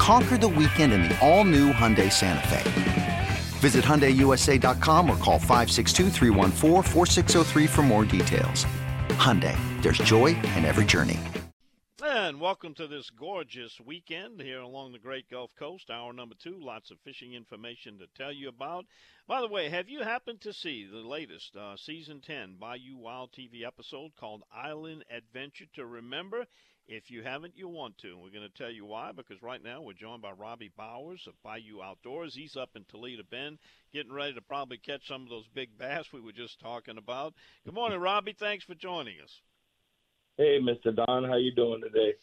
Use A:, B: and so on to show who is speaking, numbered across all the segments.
A: Conquer the weekend in the all new Hyundai Santa Fe. Visit HyundaiUSA.com or call 562 for more details. Hyundai, there's joy in every journey.
B: And welcome to this gorgeous weekend here along the Great Gulf Coast. Hour number two, lots of fishing information to tell you about. By the way, have you happened to see the latest uh, season 10 Bayou Wild TV episode called Island Adventure to Remember? If you haven't, you'll want to. And We're going to tell you why because right now we're joined by Robbie Bowers of Bayou Outdoors. He's up in Toledo Bend getting ready to probably catch some of those big bass we were just talking about. Good morning, Robbie. Thanks for joining us.
C: Hey, Mr. Don. How you doing today?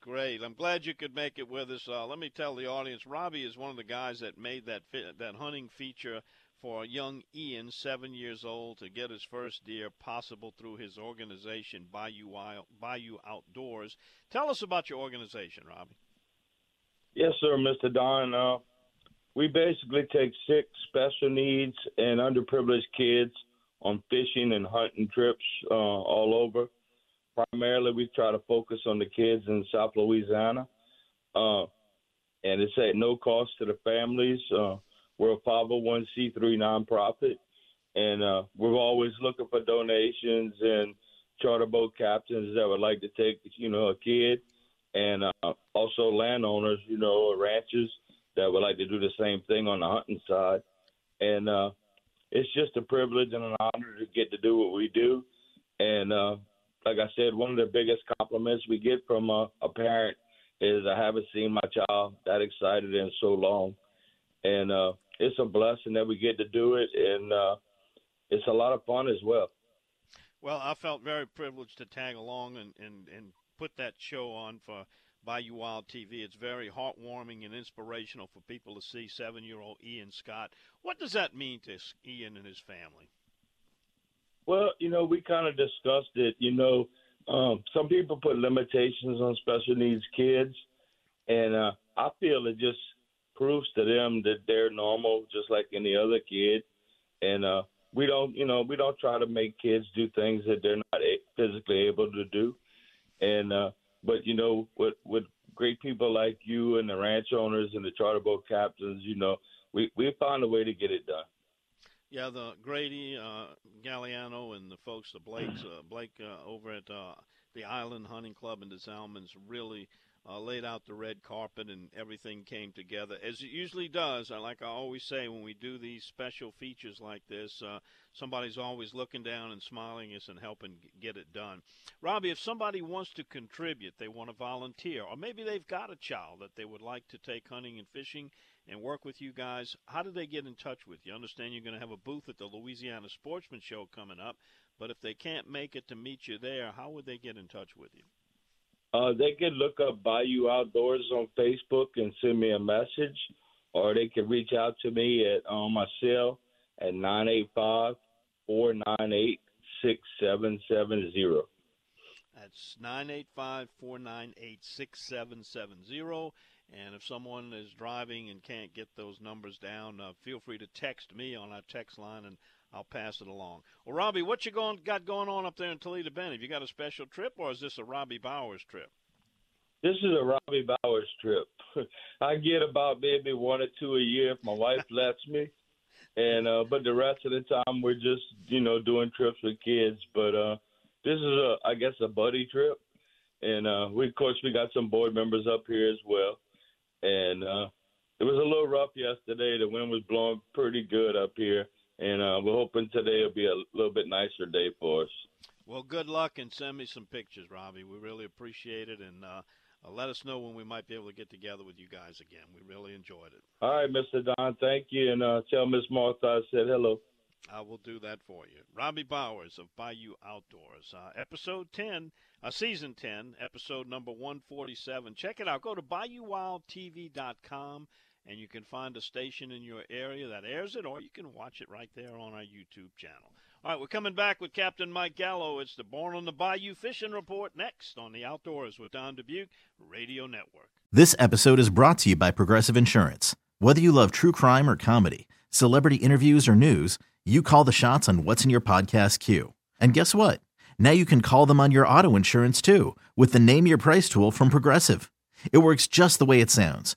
B: Great. I'm glad you could make it with us. Uh, let me tell the audience, Robbie is one of the guys that made that that hunting feature for a young Ian, seven years old, to get his first deer possible through his organization, Bayou, Bayou Outdoors. Tell us about your organization, Robbie.
C: Yes, sir, Mr. Don. Uh, we basically take sick, special needs, and underprivileged kids on fishing and hunting trips uh, all over. Primarily, we try to focus on the kids in South Louisiana, uh, and it's at no cost to the families. Uh, we're a 501c3 nonprofit, and uh, we're always looking for donations and charter boat captains that would like to take, you know, a kid, and uh, also landowners, you know, ranchers that would like to do the same thing on the hunting side. And uh, it's just a privilege and an honor to get to do what we do. And uh, like I said, one of the biggest compliments we get from a, a parent is I haven't seen my child that excited in so long. And uh, it's a blessing that we get to do it, and uh, it's a lot of fun as well.
B: Well, I felt very privileged to tag along and, and, and put that show on for Bayou Wild TV. It's very heartwarming and inspirational for people to see seven year old Ian Scott. What does that mean to Ian and his family?
C: Well, you know, we kind of discussed it. You know, um, some people put limitations on special needs kids, and uh, I feel it just proves to them that they're normal, just like any other kid. And uh, we don't, you know, we don't try to make kids do things that they're not physically able to do. And uh, but you know, with with great people like you and the ranch owners and the charter boat captains, you know, we we found a way to get it done.
B: Yeah, the Grady uh, Galliano and the folks, the Blakes, uh, Blake uh, over at uh, the Island Hunting Club in the Salmons really uh, laid out the red carpet and everything came together as it usually does. I like I always say when we do these special features like this, uh, somebody's always looking down and smiling us and helping get it done. Robbie, if somebody wants to contribute, they want to volunteer, or maybe they've got a child that they would like to take hunting and fishing and work with you guys, how do they get in touch with you? Understand you're going to have a booth at the Louisiana Sportsman Show coming up, but if they can't make it to meet you there, how would they get in touch with you?
C: Uh, they can look up Bayou Outdoors on Facebook and send me a message, or they can reach out to me at on my cell at nine eight five four nine eight six seven seven zero.
B: That's nine eight five four nine eight six seven seven zero. And if someone is driving and can't get those numbers down, uh, feel free to text me on our text line, and I'll pass it along. Well, Robbie, what you going got going on up there in Toledo Bend? Have you got a special trip, or is this a Robbie Bowers trip?
C: This is a Robbie Bowers trip. I get about maybe one or two a year if my wife lets me, and uh, but the rest of the time we're just you know doing trips with kids. But uh, this is a I guess a buddy trip, and uh, we of course we got some board members up here as well, and uh, it was a little rough yesterday. The wind was blowing pretty good up here and uh, we're hoping today will be a little bit nicer day for us.
B: Well, good luck and send me some pictures, Robbie. We really appreciate it, and uh, uh, let us know when we might be able to get together with you guys again. We really enjoyed it.
C: All right, Mr. Don, thank you, and uh, tell Miss Martha I said hello.
B: I will do that for you. Robbie Bowers of Bayou Outdoors, uh, episode 10, uh, season 10, episode number 147. Check it out. Go to BayouWildTV.com and you can find a station in your area that airs it, or you can watch it right there on our YouTube channel. All right, we're coming back with Captain Mike Gallo. It's the Born on the Bayou Fishing Report next on the Outdoors with Don Dubuque Radio Network.
D: This episode is brought to you by Progressive Insurance. Whether you love true crime or comedy, celebrity interviews or news, you call the shots on what's in your podcast queue. And guess what? Now you can call them on your auto insurance too with the Name Your Price tool from Progressive. It works just the way it sounds.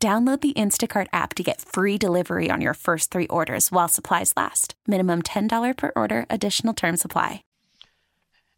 E: Download the Instacart app to get free delivery on your first three orders while supplies last. Minimum $10 per order, additional term supply.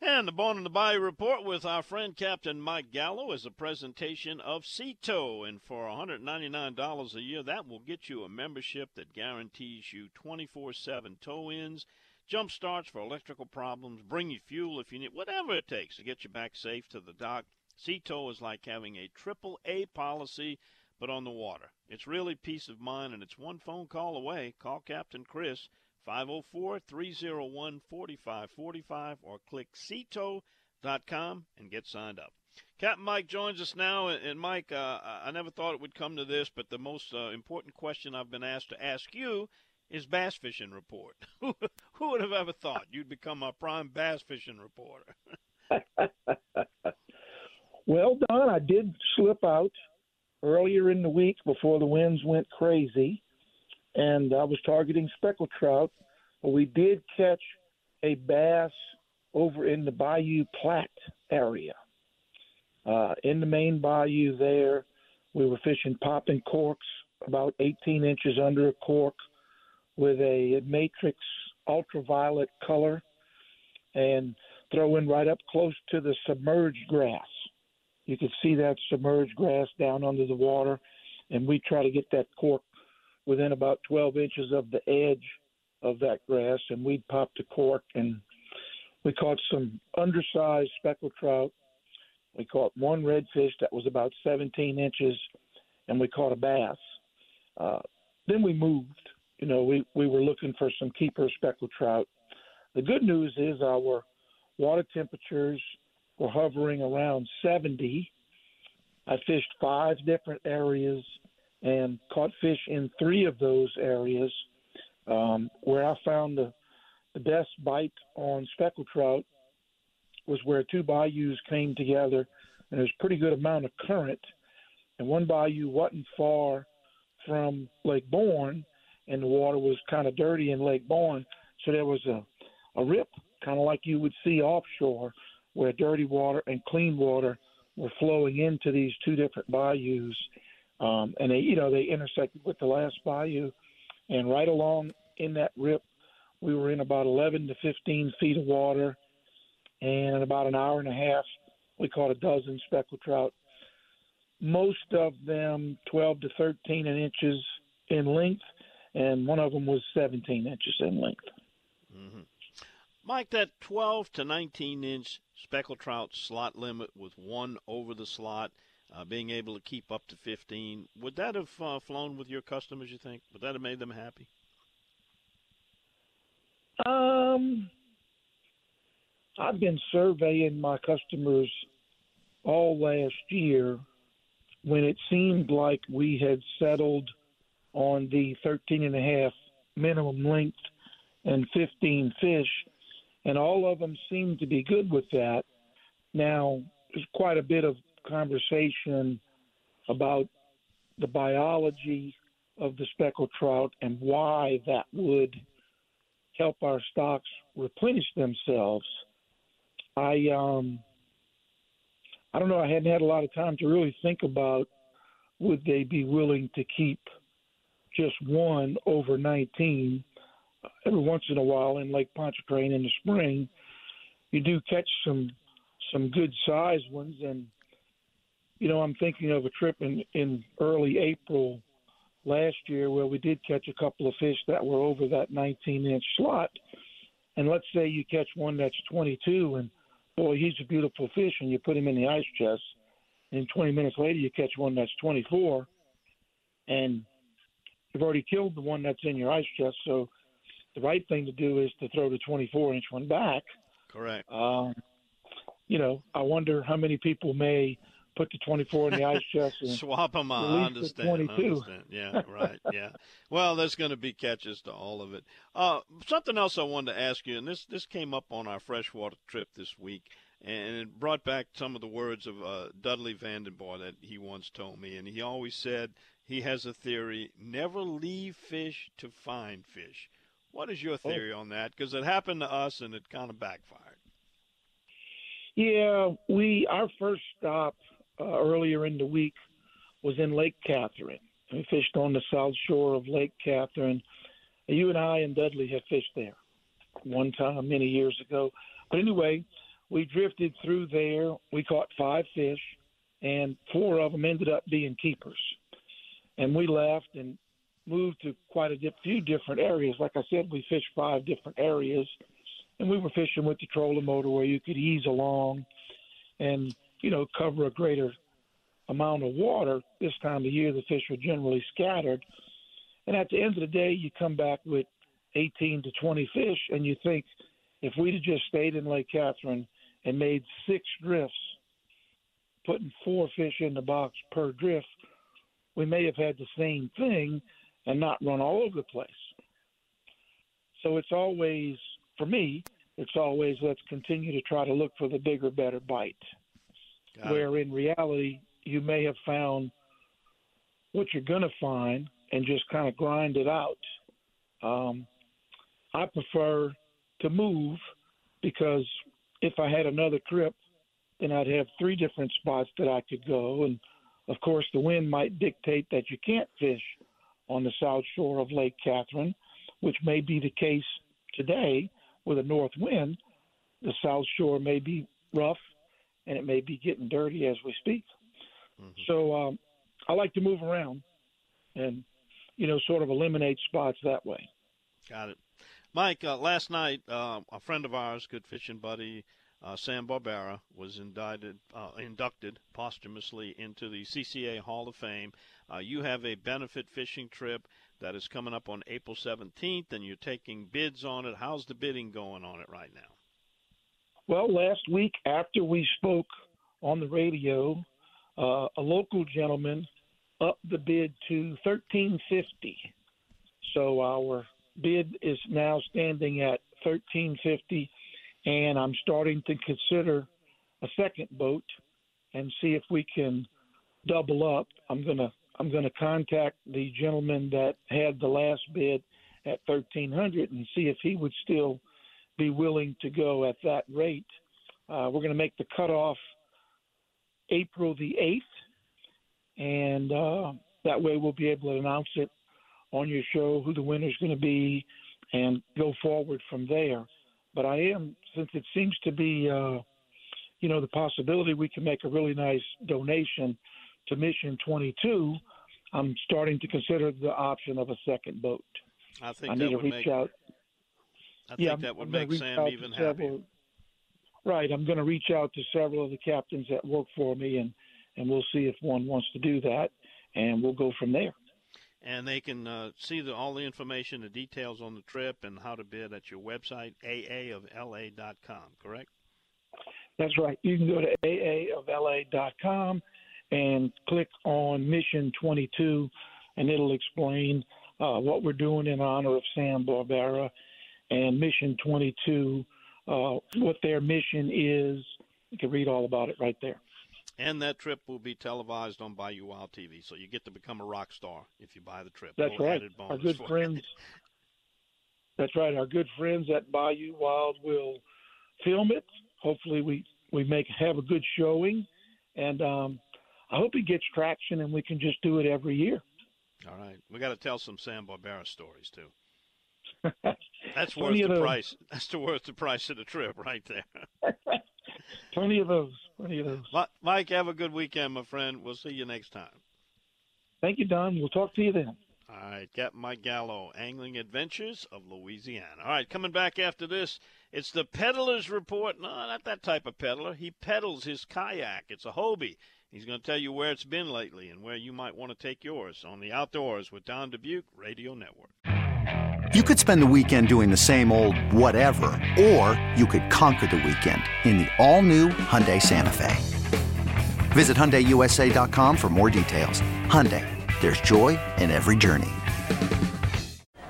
B: And the Born in the Bayou report with our friend Captain Mike Gallo is a presentation of Sea-Tow. And for $199 a year, that will get you a membership that guarantees you 24 7 tow ins, jump starts for electrical problems, bring you fuel if you need, whatever it takes to get you back safe to the dock. Sea-Tow is like having a triple A policy but on the water. It's really peace of mind, and it's one phone call away. Call Captain Chris, 504 301 4545, or click seatow.com and get signed up. Captain Mike joins us now, and Mike, uh, I never thought it would come to this, but the most uh, important question I've been asked to ask you is bass fishing report. Who would have ever thought you'd become a prime bass fishing reporter?
F: well, Don, I did slip out earlier in the week before the winds went crazy, and I was targeting speckled trout. But we did catch a bass over in the Bayou Platte area. Uh, in the main bayou there, we were fishing popping corks about 18 inches under a cork with a matrix ultraviolet color and throwing right up close to the submerged grass. You could see that submerged grass down under the water, and we try to get that cork within about 12 inches of the edge of that grass, and we'd pop the cork, and we caught some undersized speckled trout. We caught one redfish that was about 17 inches, and we caught a bass. Uh, then we moved. You know, we, we were looking for some keeper speckled trout. The good news is our water temperatures were hovering around 70. I fished five different areas and caught fish in three of those areas. Um, where I found the, the best bite on speckled trout was where two bayous came together, and there's a pretty good amount of current. And one bayou wasn't far from Lake Borgne, and the water was kind of dirty in Lake Borgne, so there was a, a rip, kind of like you would see offshore, where dirty water and clean water were flowing into these two different bayous. Um, and they, you know, they intersected with the last bayou, and right along in that rip, we were in about 11 to 15 feet of water, and in about an hour and a half, we caught a dozen speckled trout. Most of them 12 to 13 inches in length, and one of them was 17 inches in length.
B: Mm-hmm. Mike, that 12 to 19 inch speckled trout slot limit with one over the slot, uh, being able to keep up to 15, would that have uh, flown with your customers, you think? Would that have made them happy?
F: Um, I've been surveying my customers all last year when it seemed like we had settled on the 13 and a half minimum length and 15 fish, and all of them seemed to be good with that. Now, there's quite a bit of conversation about the biology of the speckled trout and why that would help our stocks replenish themselves. I um I don't know. I hadn't had a lot of time to really think about would they be willing to keep just one over 19 every once in a while in Lake Pontchartrain in the spring. You do catch some some good sized ones, and you know I'm thinking of a trip in in early April last year where we did catch a couple of fish that were over that 19 inch slot. And let's say you catch one that's 22 and boy, he's a beautiful fish, and you put him in the ice chest. And 20 minutes later, you catch one that's 24, and you've already killed the one that's in your ice chest. So the right thing to do is to throw the 24 inch one back.
B: Correct.
F: Um, you know, I wonder how many people may put the 24 in the ice chest and
B: swap them out. I understand. I understand. Yeah, right. Yeah. Well, there's going to be catches to all of it. Uh, something else I wanted to ask you, and this this came up on our freshwater trip this week, and it brought back some of the words of uh, Dudley Vandenborre that he once told me, and he always said he has a theory: never leave fish to find fish. What is your oh. theory on that? Because it happened to us, and it kind of backfired.
F: Yeah, we our first stop uh, earlier in the week was in Lake Catherine. We fished on the south shore of Lake Catherine. You and I and Dudley have fished there one time many years ago. But anyway, we drifted through there. We caught five fish, and four of them ended up being keepers. And we left and moved to quite a few different areas. Like I said, we fished five different areas, and we were fishing with the trolling motor where you could ease along. And you know, cover a greater amount of water. This time of year, the fish are generally scattered. And at the end of the day, you come back with 18 to 20 fish, and you think if we'd have just stayed in Lake Catherine and made six drifts, putting four fish in the box per drift, we may have had the same thing and not run all over the place. So it's always, for me, it's always let's continue to try to look for the bigger, better bite. Got where it. in reality you may have found what you're going to find and just kind of grind it out. Um, I prefer to move because if I had another trip, then I'd have three different spots that I could go. And of course, the wind might dictate that you can't fish on the south shore of Lake Catherine, which may be the case today with a north wind. The south shore may be rough and it may be getting dirty as we speak. Mm-hmm. So um, I like to move around and, you know, sort of eliminate spots that way.
B: Got it. Mike, uh, last night, uh, a friend of ours, good fishing buddy, uh, Sam Barbera, was indicted, uh, inducted posthumously into the CCA Hall of Fame. Uh, you have a benefit fishing trip that is coming up on April 17th, and you're taking bids on it. How's the bidding going on it right now?
F: Well, last week after we spoke on the radio, uh, a local gentleman upped the bid to thirteen fifty. So our bid is now standing at thirteen fifty, and I'm starting to consider a second boat and see if we can double up. I'm gonna I'm gonna contact the gentleman that had the last bid at thirteen hundred and see if he would still be willing to go at that rate. Uh, we're going to make the cutoff April the 8th, and uh, that way we'll be able to announce it on your show who the winner is going to be and go forward from there. But I am, since it seems to be, uh, you know, the possibility we can make a really nice donation to Mission 22, I'm starting to consider the option of a second boat.
B: I think
F: I need
B: to
F: reach
B: make,
F: out.
B: I
F: yeah,
B: think that would make Sam even happier.
F: Right. I'm going to reach out to several of the captains that work for me, and and we'll see if one wants to do that, and we'll go from there.
B: And they can uh, see the, all the information, the details on the trip, and how to bid at your website, aaofla.com, correct?
F: That's right. You can go to aaofla.com and click on Mission 22, and it'll explain uh, what we're doing in honor of Sam Barbera and Mission 22, uh, what their mission is. You can read all about it right there.
B: And that trip will be televised on Bayou Wild TV, so you get to become a rock star if you buy the trip.
F: That's
B: Little
F: right. Our good friends. That's right. Our good friends at Bayou Wild will film it. Hopefully, we we make have a good showing, and um, I hope it gets traction, and we can just do it every year.
B: All right, we got to tell some Sam Barbera stories too. That's worth the
F: those.
B: price. That's the worth the price of the trip right there.
F: Plenty of those. Plenty of those.
B: Mi- Mike, have a good weekend, my friend. We'll see you next time.
F: Thank you, Don. We'll talk to you then.
B: All right, Captain Mike Gallo, Angling Adventures of Louisiana. All right, coming back after this, it's the Peddler's Report. No, not that type of peddler. He peddles his kayak. It's a Hobie. He's going to tell you where it's been lately and where you might want to take yours on the Outdoors with Don Dubuque Radio Network.
A: You could spend the weekend doing the same old whatever, or you could conquer the weekend in the all-new Hyundai Santa Fe. Visit HyundaiUSA.com for more details. Hyundai, there's joy in every journey.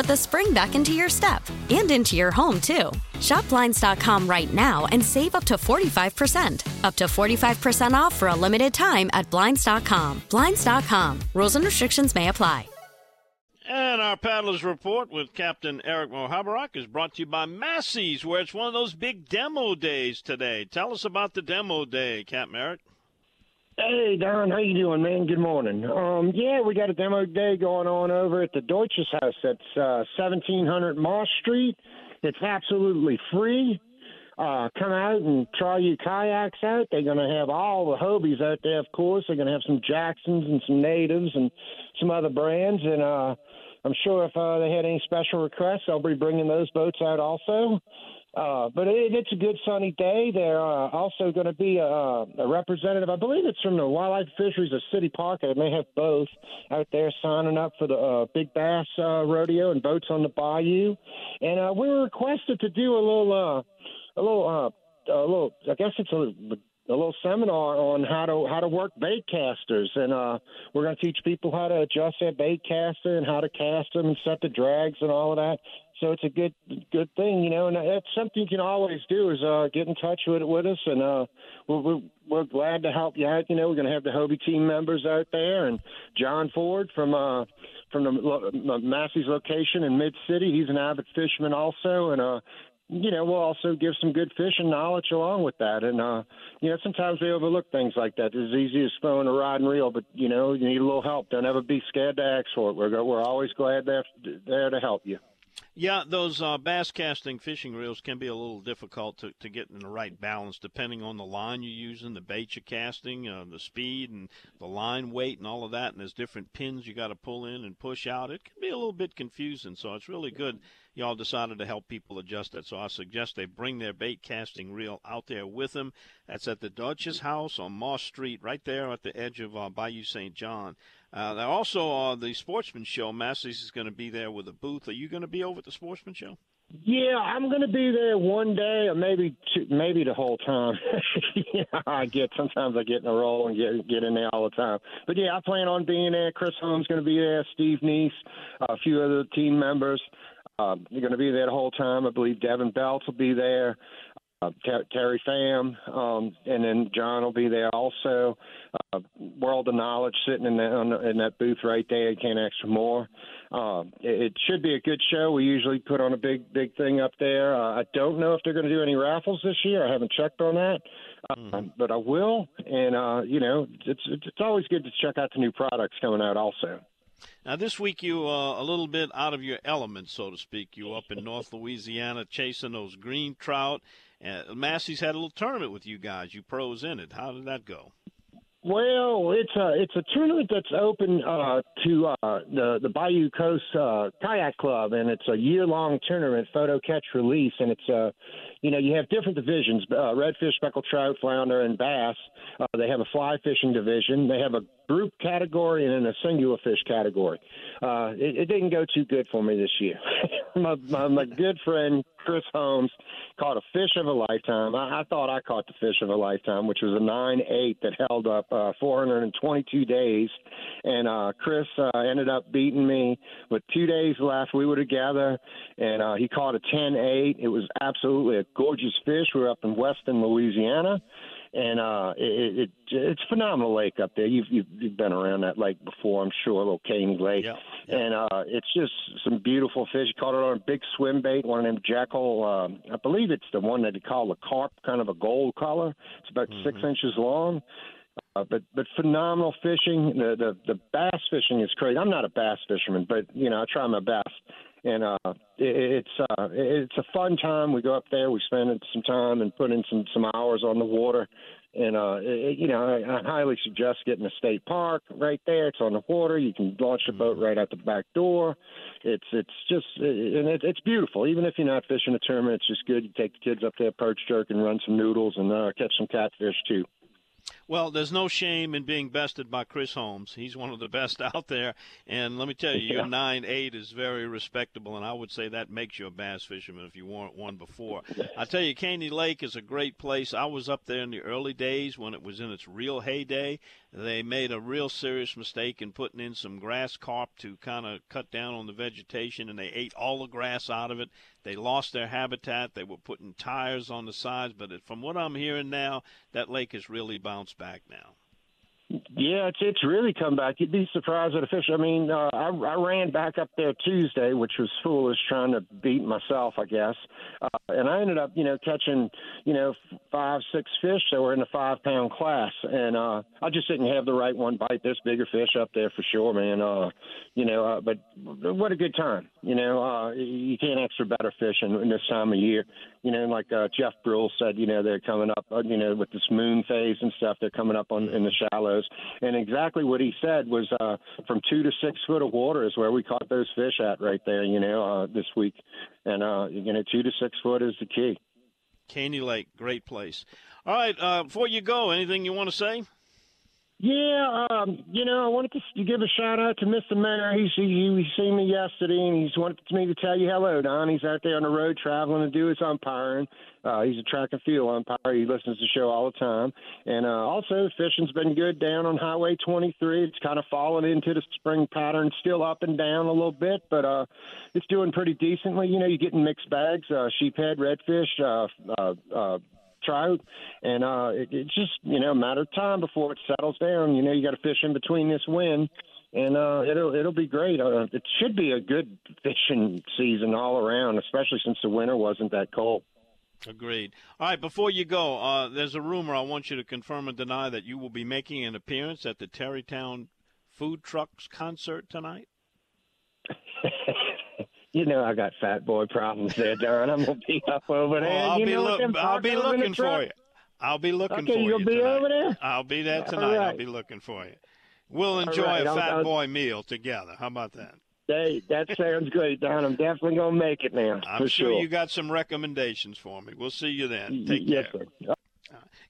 G: put the spring back into your step and into your home, too. Shop Blinds.com right now and save up to 45%. Up to 45% off for a limited time at Blinds.com. Blinds.com. Rules and restrictions may apply.
B: And our paddlers report with Captain Eric Muhoberac is brought to you by Massey's, where it's one of those big demo days today. Tell us about the demo day, Captain Eric.
H: Hey Don, how you doing, man? Good morning. Um, yeah, we got a demo day going on over at the Deutsches Haus. That's uh, 1700 Moss Street. It's absolutely free. Uh, come out and try your kayaks out. They're going to have all the Hobies out there, of course. They're going to have some Jacksons and some Natives and some other brands. And uh, I'm sure if uh, they had any special requests, they'll be bringing those boats out also. Uh, but it, it's a good sunny day. There uh, also going to be a, a representative. I believe it's from the Wildlife Fisheries of City Park. They may have both out there signing up for the uh, Big Bass uh, Rodeo and boats on the bayou. And uh, we were requested to do a little, uh, a little, uh, a little. I guess it's a a little seminar on how to how to work bait casters, and uh, we're going to teach people how to adjust their bait caster and how to cast them and set the drags and all of that. So it's a good good thing, you know, and that's something you can always do is uh, get in touch with with us, and uh, we're, we're we're glad to help you out. You know, we're going to have the Hobie team members out there, and John Ford from uh, from the lo- Massey's location in Mid City. He's an avid fisherman also, and uh, you know, we'll also give some good fishing knowledge along with that. And, uh, you know, sometimes we overlook things like that. It's as easy as throwing a rod and reel, but, you know, you need a little help. Don't ever be scared to ask for it. We're, we're always glad there, there to help you.
B: Yeah, those uh, bass casting fishing reels can be a little difficult to, to get in the right balance depending on the line you're using, the bait you're casting, uh, the speed and the line weight and all of that. And there's different pins you got to pull in and push out. It can be a little bit confusing, so it's really good y'all decided to help people adjust that. So I suggest they bring their bait casting reel out there with them. That's at the Deutsches Haus on Moss Street, right there at the edge of uh, Bayou St. John. Uh, also, uh, the Sportsman Show, Massey's is going to be there with a booth. Are you going to be over at the Sportsman Show?
H: Yeah, I'm going to be there one day, or maybe two, maybe the whole time. I get sometimes I get in a roll and get get in there all the time. But yeah, I plan on being there. Chris Holmes going to be there. Steve Neese, a few other team members. Uh, you're going to be there the whole time. I believe Devin Belts will be there uh, Ter- Terry Pham, um, and then John will be there also. World of Knowledge sitting in that in that booth right there. You can't ask for more. Uh, it, it should be a good show. We usually put on a big big thing up there. Uh, I don't know if they're going to do any raffles this year. I haven't checked on that, uh, mm. but I will. And uh, you know, it's it's always good to check out the new products coming out also.
B: Now, this week you uh, a little bit out of your element, so to speak. You up in North Louisiana chasing those green trout uh, Massey's had a little tournament with you guys. You pros in it. How did that go?
H: Well, it's a it's a tournament that's open uh, to uh, the the Bayou Coast uh, Kayak Club, and it's a year long tournament, photo catch release, and it's a uh, you know, you have different divisions: uh, redfish, speckled trout, flounder, and bass. Uh, they have a fly fishing division. They have a group category and then a singular fish category. Uh, it, it didn't go too good for me this year. my, my, my good friend Chris Holmes caught a fish of a lifetime. I, I thought I caught the fish of a lifetime, which was a nine eight that held up uh, 422 days. And uh, Chris uh, ended up beating me with two days left. We were together, and uh, he caught a 10 8. It was absolutely a gorgeous fish. We were up in Weston, Louisiana, and uh, it, it it's a phenomenal lake up there. You've, you've you've been around that lake before, I'm sure, little Caney Lake,
B: yeah, yeah.
H: and uh, it's just some beautiful fish. Caught it on a big swim bait, one of them Jekyll. Um, I believe it's the one that they call the carp, kind of a gold color. It's about mm-hmm. six inches long. Uh, but but phenomenal fishing. The, the the bass fishing is crazy. I'm not a bass fisherman, but you know I try my best and uh, it, it's uh, it's a fun time. We go up there, we spend some time and put in some some hours on the water, and uh, it, you know I, I highly suggest getting a state park right there. It's on the water. You can launch a boat right out the back door. It's it's just and it, it's beautiful. Even if you're not fishing a tournament, it's just good. You take the kids up there, perch jerk, and run some noodles and uh, catch some catfish too.
B: Well, there's no shame in being bested by Chris Holmes. He's one of the best out there. And let me tell you, your nine eight is very respectable, and I would say that makes you a bass fisherman if you weren't one before. I tell you, Caney Lake is a great place. I was up there in the early days when it was in its real heyday. They made a real serious mistake in putting in some grass carp to kind of cut down on the vegetation, and they ate all the grass out of it. They lost their habitat. They were putting tires on the sides, but from what I'm hearing now, that lake has really bounced back now.
H: Yeah, it's it's really come back. You'd be surprised at fish. I mean, uh, I, I ran back up there Tuesday, which was foolish, trying to beat myself, I guess. Uh, and I ended up, you know, catching, you know, five, six fish that were in the five pound class, and uh, I just didn't have the right one bite this bigger fish up there for sure, man. Uh, you know, uh, but what a good time. You know, uh, you can't ask for better fishing in this time of year. You know, like uh, Jeff Brule said, you know, they're coming up, uh, you know, with this moon phase and stuff. They're coming up on in the shallows, and exactly what he said was uh, from two to six foot of water is where we caught those fish at right there. You know, uh, this week, and uh, you know, two to six foot is the key.
B: Caney Lake, great place. All right, uh, before you go, anything you want to say?
H: Yeah, um, you know, I wanted to give a shout out to Mr. Mayor. He's, he, he seen me yesterday, and he's wanted me to tell you hello, Don. He's out there on the road traveling to do his umpiring. Uh, he's a track and field umpire. He listens to the show all the time. And uh, also, fishing's been good down on Highway 23. It's kind of fallen into the spring pattern, still up and down a little bit, but uh, it's doing pretty decently. You know, you're getting mixed bags, uh, sheephead, redfish, uh, uh, uh, trout, and uh, it, it's just you know a matter of time before it settles down. You know, you got to fish in between this wind, and uh, it'll it'll be great. Uh, it should be a good fishing season all around, especially since the winter wasn't that cold.
B: Agreed. All right, before you go, uh, there's a rumor I want you to confirm and deny that you will be making an appearance at the Terrytown Food Trucks concert tonight.
H: you know I got fat boy problems there, Darren. I'm gonna be up over there.
B: I'll,
H: you
B: be
H: know
B: look, I'll be looking for you. I'll be looking
H: okay,
B: for
H: you'll
B: you'll
H: be over there.
B: I'll be there tonight.
H: right.
B: I'll be looking for you. We'll enjoy
H: right,
B: a
H: I'll-
B: fat
H: I'll-
B: boy meal together. How about that?
H: Hey, that sounds great, Don. I'm definitely gonna make it now.
B: I'm
H: for
B: sure,
H: sure
B: you got some recommendations for me. We'll see you then. Take
H: yes,
B: care.
H: sir.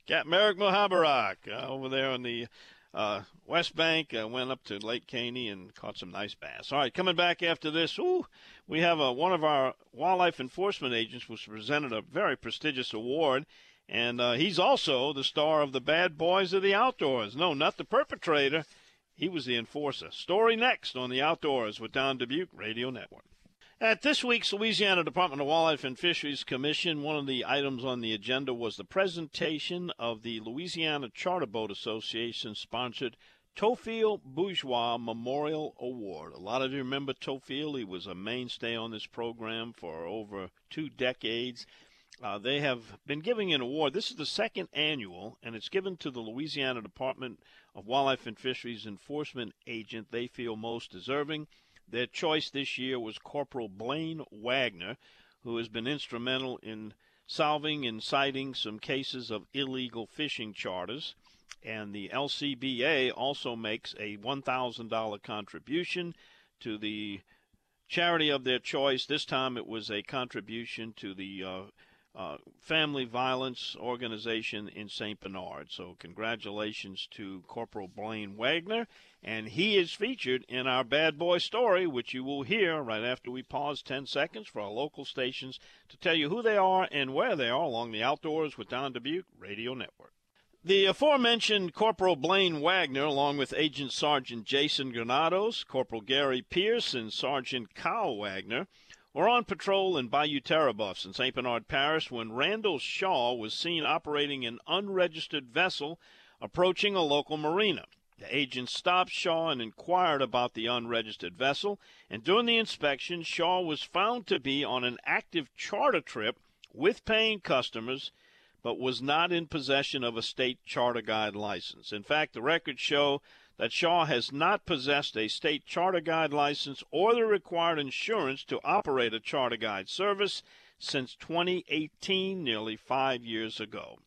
B: Got Merrick Muhoberac uh, over there on the uh, West Bank. Uh, went up to Lake Caney and caught some nice bass. All right, coming back after this, ooh, we have uh, one of our wildlife enforcement agents was presented a very prestigious award. And uh, he's also the star of the Bad Boys of the Outdoors. No, not the perpetrator. He was the enforcer. Story next on the Outdoors with Don Dubuque Radio Network. At this week's Louisiana Department of Wildlife and Fisheries Commission, one of the items on the agenda was the presentation of the Louisiana Charter Boat Association sponsored Theophile Bourgeois Memorial Award. A lot of you remember Theophile. He was a mainstay on this program for over two decades. Uh, they have been giving an award. This is the second annual, and it's given to the Louisiana Department of Wildlife and Fisheries Enforcement agent they feel most deserving. Their choice this year was Corporal Blaine Wagner, who has been instrumental in solving and citing some cases of illegal fishing charters. And the LCBA also makes a $1,000 contribution to the charity of their choice. This time it was a contribution to the uh, uh, family violence organization in St. Bernard. So, congratulations to Corporal Blaine Wagner. And he is featured in our bad boy story, which you will hear right after we pause 10 seconds for our local stations to tell you who they are and where they are along the Outdoors with Don Dubuque Radio Network. The aforementioned Corporal Blaine Wagner, along with Agent Sergeant Jason Granados, Corporal Gary Pierce, and Sergeant Kyle Wagner, were on patrol in Bayou Terre aux Boeufs in St. Bernard Parish when Randall Shaw was seen operating an unregistered vessel approaching a local marina. The agent stopped Shaw and inquired about the unregistered vessel, and during the inspection, Shaw was found to be on an active charter trip with paying customers, but was not in possession of a state charter guide license. In fact, the records show that Shaw has not possessed a state charter guide license or the required insurance to operate a charter guide service since 2018, nearly five years ago.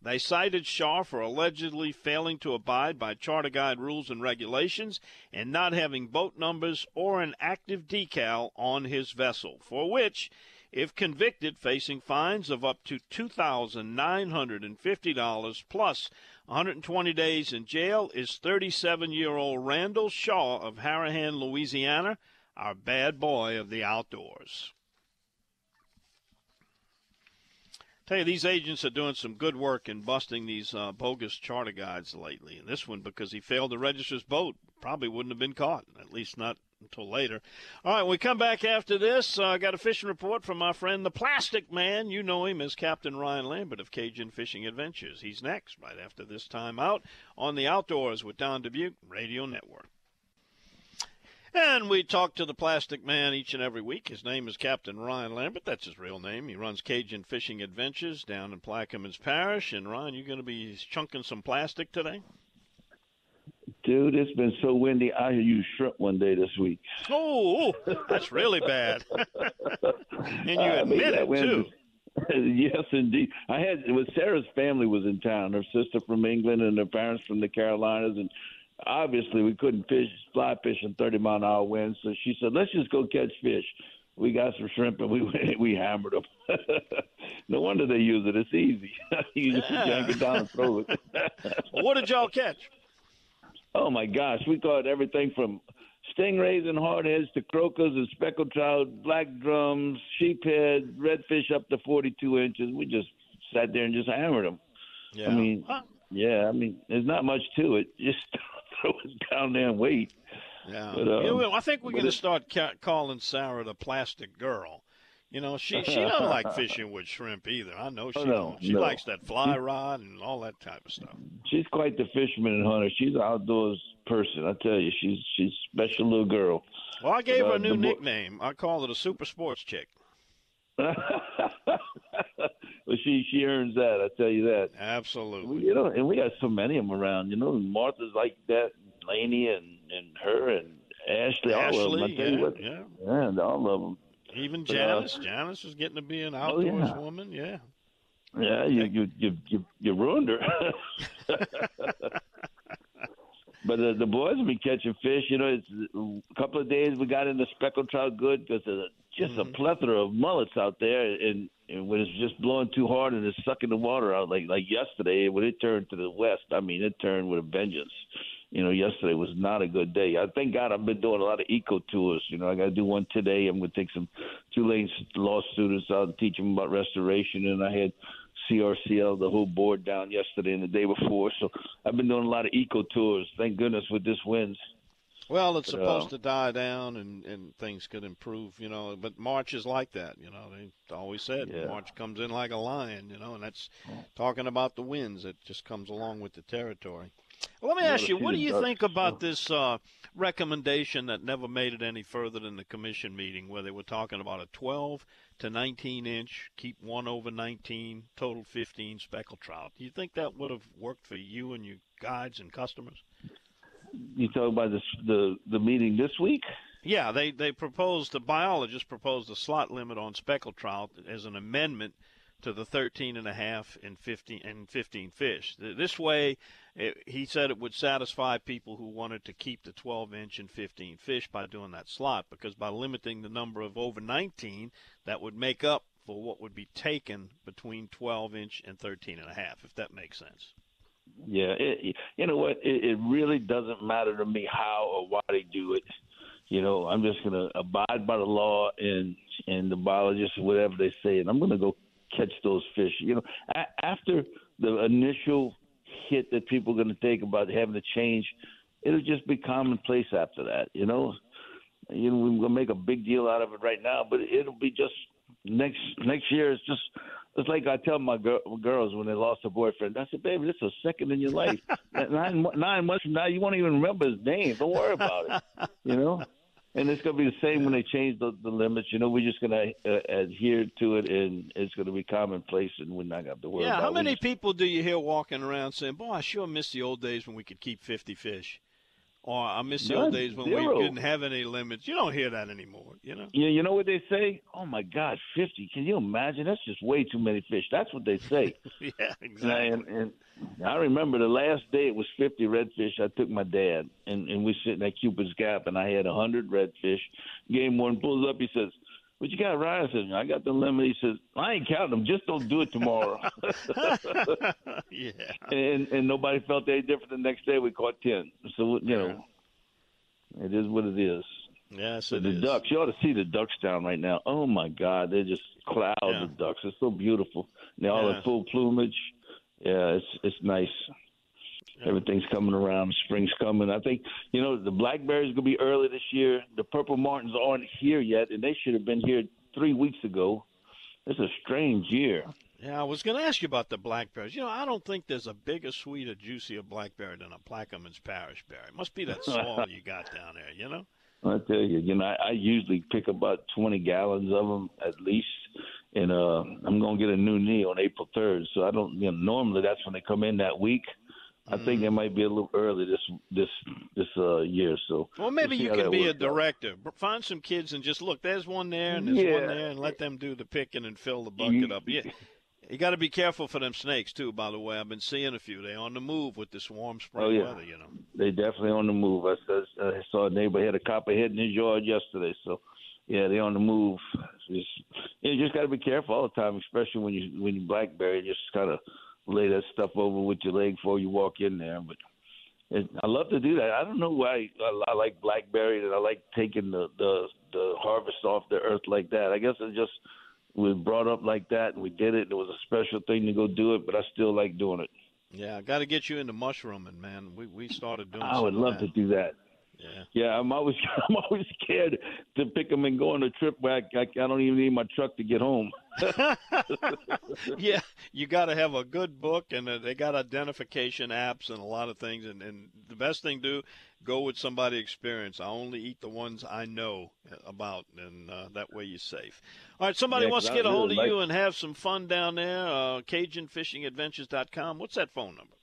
B: They cited Shaw for allegedly failing to abide by charter guide rules and regulations and not having boat numbers or an active decal on his vessel, for which, if convicted, facing fines of up to $2,950 plus 120 days in jail is 37 year old Randall Shaw of Harahan, Louisiana, our bad boy of the outdoors. Tell you, these agents are doing some good work in busting these uh, bogus charter guides lately. And this one, because he failed to register his boat, probably wouldn't have been caught, at least not until later. All right, we come back after this, I uh, got a fishing report from my friend the Plastic Man. You know him as Captain Ryan Lambert of Cajun Fishing Adventures. He's next, right after this time out on the Outdoors with Don Dubuque Radio Network. And we talk to the Plastic Man each and every week. His name is Captain Ryan Lambert. That's his real name. He runs Cajun Fishing Adventures down in Plaquemines Parish. And Ryan, you going to be chunking some plastic today?
I: Dude, it's been so windy. I used shrimp one day this week.
B: Oh, that's really bad. and you admit it too.
I: yes, indeed. I had with Sarah's family was in town. Her sister from England and her parents from the Carolinas, and obviously we couldn't fish fly fish in 30 mile an hour winds. So she said, "Let's just go catch fish." We got some shrimp and we we hammered them. no wonder they use it. It's easy. you just yank it down and throw it.
B: What did y'all catch?
I: Oh my gosh, we caught everything from stingrays and hardheads to croakers and speckled trout, black drums, sheephead, redfish up to 42 inches. We just sat there and just hammered them.
B: Yeah.
I: I mean, yeah, I mean, there's not much to it. Just throw it down there and wait.
B: Yeah.
I: But, um,
B: You know, I think we're going to start ca- calling Sarah the plastic girl. You know, she she doesn't like fishing with shrimp either. I know she
I: Oh, no,
B: don't. She
I: no.
B: likes that fly rod and all that type of stuff.
I: She's quite the fisherman and hunter. She's an outdoors person. I tell you, she's she's a special little girl.
B: Well, I gave her
I: Uh,
B: a new
I: bo-
B: nickname. I call it a super sports chick.
I: But she she earns that. I tell you that.
B: Absolutely.
I: You know, and we got so many of them around. You know, Martha's like that, Laney and and her and Ashley. all of them. I
B: Ashley,
I: tell
B: yeah,
I: you what,
B: yeah.
I: and all of them.
B: Even
I: But, uh,
B: Janice. Janice is getting to be an
I: Oh,
B: outdoors
I: yeah.
B: woman. Yeah.
I: Yeah, you you you you, you ruined her. but uh, the boys have been catching fish. You know, it's a couple of days we got into speckled trout good because uh, just
B: Mm-hmm.
I: a plethora of mullets out there, and, and when it's just blowing too hard and it's sucking the water out, like like yesterday when it turned to the west, I mean, it turned with a vengeance. You know, yesterday was not a good day. I thank God I've been doing a lot of eco tours. You know, I got to do one today. I'm going to take some Tulane law students out and teach them about restoration, and I had CRCL, the whole board down yesterday and the day before. So I've been doing a lot of eco tours. Thank goodness with this winds.
B: Well, it's
I: But,
B: supposed
I: uh,
B: to die down and, and things could improve, you know. But March is like that, you know. They always said
I: Yeah.
B: March comes in like a lion, you know, and that's talking about the winds. It just comes along with the territory. Well, let me ask you, what do you
I: ducks,
B: think about this uh, recommendation that never made it any further than the commission meeting, where they were talking about a 12 to 19 inch, keep one over 19, total 15 speckled trout? Do you think that would have worked for you and your guides and customers?
I: You talk about this, the the meeting this week?
B: Yeah, they they proposed the biologists proposed a slot limit on speckled trout as an amendment to the 13 and a half and 15 and 15 fish. This way, it, he said it would satisfy people who wanted to keep the 12 inch and 15 fish by doing that slot because by limiting the number of over 19, that would make up for what would be taken between 12 inch and 13 and a half, if that makes sense.
I: Yeah, it, you know what? It, it really doesn't matter to me how or why they do it. You know, I'm just gonna abide by the law and and the biologists whatever they say, and I'm gonna go catch those fish. You know, a- after the initial hit that people are gonna take about having to change, it'll just be commonplace after that. You know, you know we're gonna make a big deal out of it right now, but it'll be just next next year. It's just it's like I tell my gir- girls when they lost a boyfriend. I said, "Baby, this is a second in your life. nine nine months from now, you won't even remember his name. Don't worry about it. You know." And it's going to be the same when they change the, the limits. You know, we're just going to uh, adhere to it, and it's going to be commonplace, and we're not going to have to worry
B: Yeah, how many
I: just-
B: people do you hear walking around saying, "Boy, I sure miss the old days when we could keep 50 fish," or "I miss the old days when
I: Zero.
B: we didn't have any limits." You don't hear that anymore. You know.
I: You, you know what they say? Oh my God, fifty! Can you imagine? That's just way too many fish. That's what they say.
B: yeah, exactly.
I: And, and I remember the last day it was 50 redfish. I took my dad, and, and we sitting at Cupid's Gap, and I had 100 redfish. Game one pulls up. He says, "What you got, Ryan?" I said, "I got the limit." He says, "I ain't counting them. Just don't do it tomorrow."
B: yeah.
I: and and nobody felt any different. The next day we caught 10. So you know, it is what it is.
B: Yes,
I: so
B: it
I: the
B: is.
I: ducks, you ought to see the ducks down right now. Oh my God, they're just clouds
B: Yeah.
I: of ducks. It's so beautiful. They all
B: Yeah.
I: in full plumage. Yeah, it's it's nice. Everything's coming around. Spring's coming. I think you know the blackberries gonna be early this year. The purple martins aren't here yet, and they should have been here three weeks ago. It's a strange year.
B: Yeah, I was going to ask you about the blackberries. You know, I don't think there's a bigger, sweeter, juicier blackberry than a Plaquemines Parish berry. It must be that soil you got down there. You know.
I: I tell you, you know, I, I usually pick about twenty gallons of them at least, and uh, I'm gonna get a new knee on April third. So I don't. You know, normally that's when they come in that week. I think they might be a little early this this this uh, year. So
B: Well, maybe
I: we'll
B: you can be a
I: works out.
B: director. Find some kids and just look. There's one there and there's one there, and let them do the picking and fill the bucket up. Yeah. You got to be careful for them snakes too. By the way, I've been seeing a few. They on the move with this warm spring
I: Oh, yeah.
B: weather. You know.
I: They definitely on the move. I, saw- I saw a neighbor had a copperhead in his yard yesterday. So yeah, they on the move. Just, you just got to be careful all the time, especially when you when you blackberry. Just kind of lay that stuff over with your leg before you walk in there. But it, I love to do that. I don't know why I, I like blackberry and I like taking the, the the harvest off the earth like that. I guess it just was brought up like that and we did it. It was a special thing to go do it, but I still like doing it.
B: Yeah, I got to get you into mushrooming, man. We we started doing.
I: I would love to do that.
B: Yeah.
I: Yeah, I'm always I'm always scared to pick them and go on a trip where I, I, I don't even need my truck to get home.
B: yeah, you got to have a good book, and uh, they got identification apps and a lot of things. And, and the best thing to do, go with somebody experienced. I only eat the ones I know about, and uh, that way you're safe. All right, somebody
I: Yeah,
B: wants to get a hold
I: really
B: of you and have some fun down there. Uh, CajunFishingAdventures.com. What's that phone number?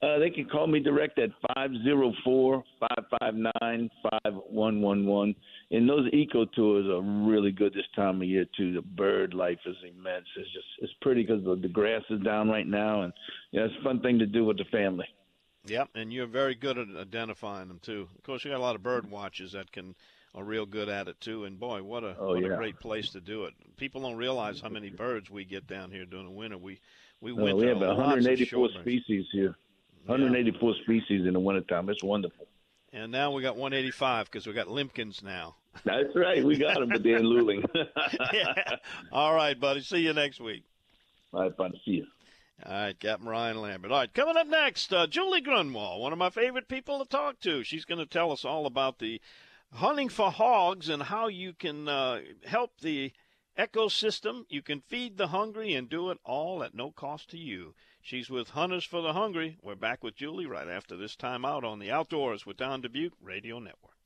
I: Uh, they can call me direct at five zero four five five nine five one one one. And those eco tours are really good this time of year too. The bird life is immense. It's just it's pretty because the, the grass is down right now, and yeah, it's a fun thing to do with the family.
B: Yep, and you're very good at identifying them too. Of course, you got a lot of bird watchers that can are real good at it too. And boy, what a
I: oh,
B: what
I: yeah.
B: a great place to do it. People don't realize how many birds we get down here during the winter. We we
I: No,
B: went
I: we have
B: lots
I: 184 species here. 184 species in the wintertime. It's wonderful.
B: And now we got 185 because we got limpkins now.
I: That's right. We got them, but they're in Luling.
B: yeah. All right, buddy. See you next week.
I: All right, fun to see you.
B: All right, Captain Ryan Lambert. All right, coming up next, uh, Julie Grunwald, one of my favorite people to talk to. She's going to tell us all about the hunting for hogs and how you can uh, help the ecosystem. You can feed the hungry and do it all at no cost to you. She's with Hunters for the Hungry. We're back with Julie right after this time out on the Outdoors with Don Dubuc Radio Network.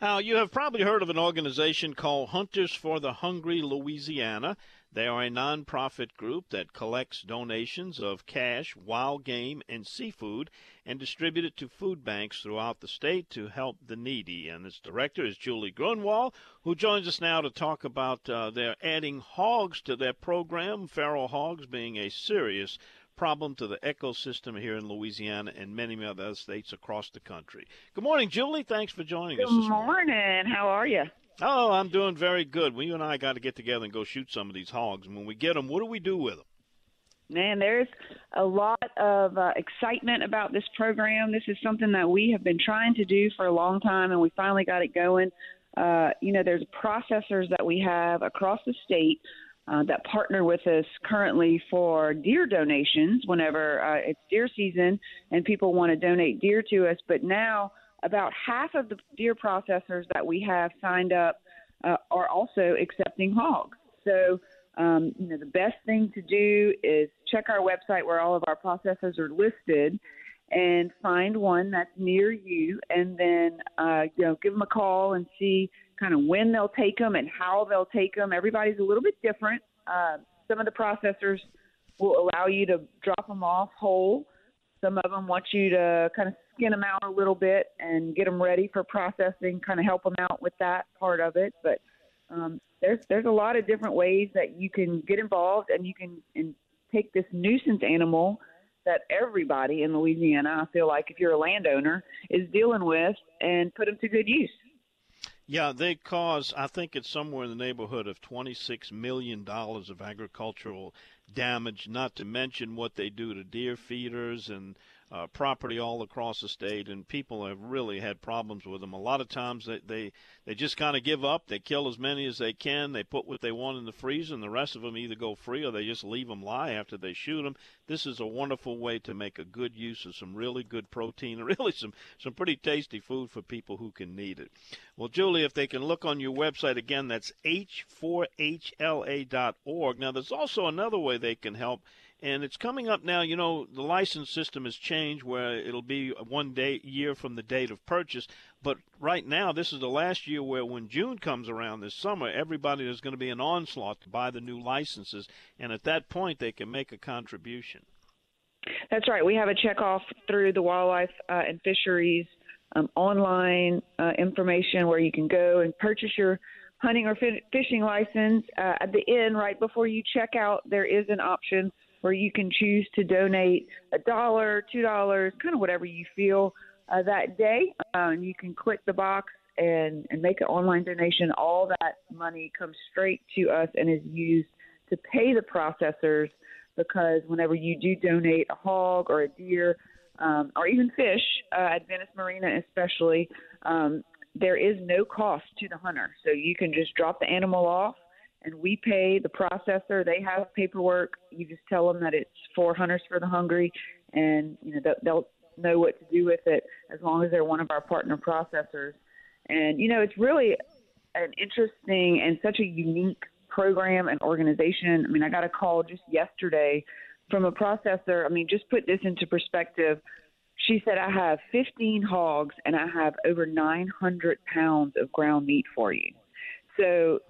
B: Now, you have probably heard of an organization called Hunters for the Hungry Louisiana. They are a nonprofit group that collects donations of cash, wild game, and seafood and distribute it to food banks throughout the state to help the needy. And its director is Julie Grunwald, who joins us now to talk about uh, their adding hogs to their program, feral hogs being a serious problem to the ecosystem here in Louisiana and many other states across the country. Good morning, Julie. Thanks for joining us
J: Good
B: morning.
J: morning. How are you?
B: Oh, I'm doing very good. Well, you and I got to get together and go shoot some of these hogs. And when we get them, what do we do with them?
J: Man, there's a lot of uh, excitement about this program. This is something that we have been trying to do for a long time, and we finally got it going. Uh, you know, there's processors that we have across the state uh, that partner with us currently for deer donations whenever uh, it's deer season and people want to donate deer to us. But now, about half of the deer processors that we have signed up uh, are also accepting hogs. So, um, you know, the best thing to do is check our website where all of our processors are listed and find one that's near you and then, uh, you know, give them a call and see kind of when they'll take them and how they'll take them. Everybody's a little bit different. Uh, some of the processors will allow you to drop them off whole. Some of them want you to kind of skin them out a little bit and get them ready for processing, kind of help them out with that part of it. But um, there's there's a lot of different ways that you can get involved and you can and take this nuisance animal that everybody in Louisiana, I feel like if you're a landowner, is dealing with and put them to good use.
B: Yeah, they cause, I think it's somewhere in the neighborhood of $26 million of agricultural damage, not to mention what they do to deer feeders and uh, property all across the state. And people have really had problems with them. A lot of times they, they, they just kind of give up. They kill as many as they can. They put what they want in the freezer, and the rest of them either go free or they just leave them lie after they shoot them. This is a wonderful way to make a good use of some really good protein really some, some pretty tasty food for people who can need it. Well, Julie, if they can look on your website again, that's h4hla.org. Now, there's also another way they can help, and it's coming up now. You know, the license system has changed where it'll be one day year from the date of purchase. But right now, this is the last year where when June comes around this summer, everybody is going to be an onslaught to buy the new licenses, and at that point, they can make a contribution.
J: That's right. We have a check off through the Wildlife uh, and Fisheries um, online uh, information where you can go and purchase your hunting or fi- fishing license. Uh, at the end, right before you check out, there is an option where you can choose to donate a dollar, two dollars, kind of whatever you feel uh, that day. And you can click the box and, and make an online donation. All that money comes straight to us and is used to pay the processors because whenever you do donate a hog or a deer um, or even fish uh, at Venice Marina, especially, um, there is no cost to the hunter. So you can just drop the animal off, and we pay the processor. They have paperwork. You just tell them that it's for hunters for the hungry, and you know they'll know what to do with it as long as they're one of our partner processors. And you know it's really an interesting and such a unique program and organization. I mean, I got a call just yesterday from a processor. I mean, just put this into perspective. She said, I have 15 hogs and I have over 900 pounds of ground meat for you. So,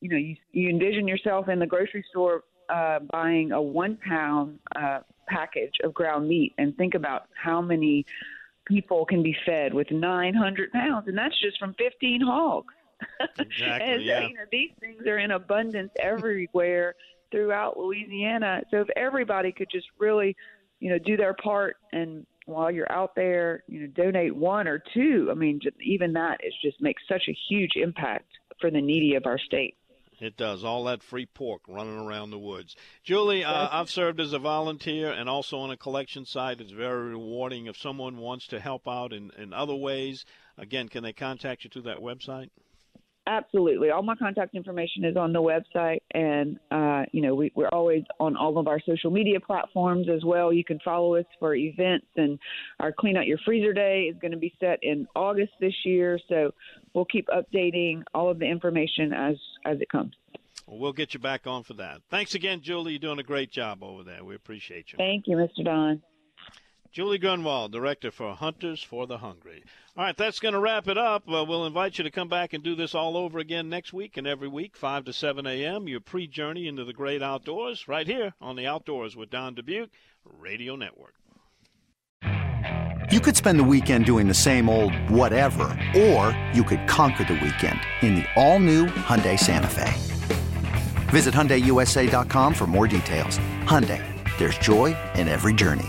J: you know, you, you envision yourself in the grocery store uh, buying a one pound uh, package of ground meat and think about how many people can be fed with 900 pounds. And that's just from 15 hogs.
B: Exactly,
J: and
B: yeah.
J: you know, these things are in abundance everywhere throughout Louisiana. So if everybody could just really, you know, do their part and while you're out there, you know, donate one or two. I mean, even that is just makes such a huge impact for the needy of our state.
B: It does. All that free pork running around the woods. Julie, uh, I've served as a volunteer and also on a collection site. It's very rewarding if someone wants to help out in, in other ways. Again, can they contact you through that website?
J: Absolutely. All my contact information is on the website, and uh, you know we, we're always on all of our social media platforms as well. You can follow us for events, and our Clean Out Your Freezer Day is going to be set in August this year. So we'll keep updating all of the information as as it comes.
B: Well, we'll get you back on for that. Thanks again, Julie. You're doing a great job over there. We appreciate you.
J: Thank you, Mr. Don.
B: Julie Grunwald, Director for Hunters for the Hungry. All right, that's going to wrap it up. Uh, we'll invite you to come back and do this all over again next week and every week, 5 to 7 a.m., your pre journey into the great outdoors, right here on the Outdoors with Don Dubuc Radio Network.
A: You could spend the weekend doing the same old whatever, or you could conquer the weekend in the all new Hyundai Santa Fe. Visit HyundaiUSA.com for more details. Hyundai, there's joy in every journey.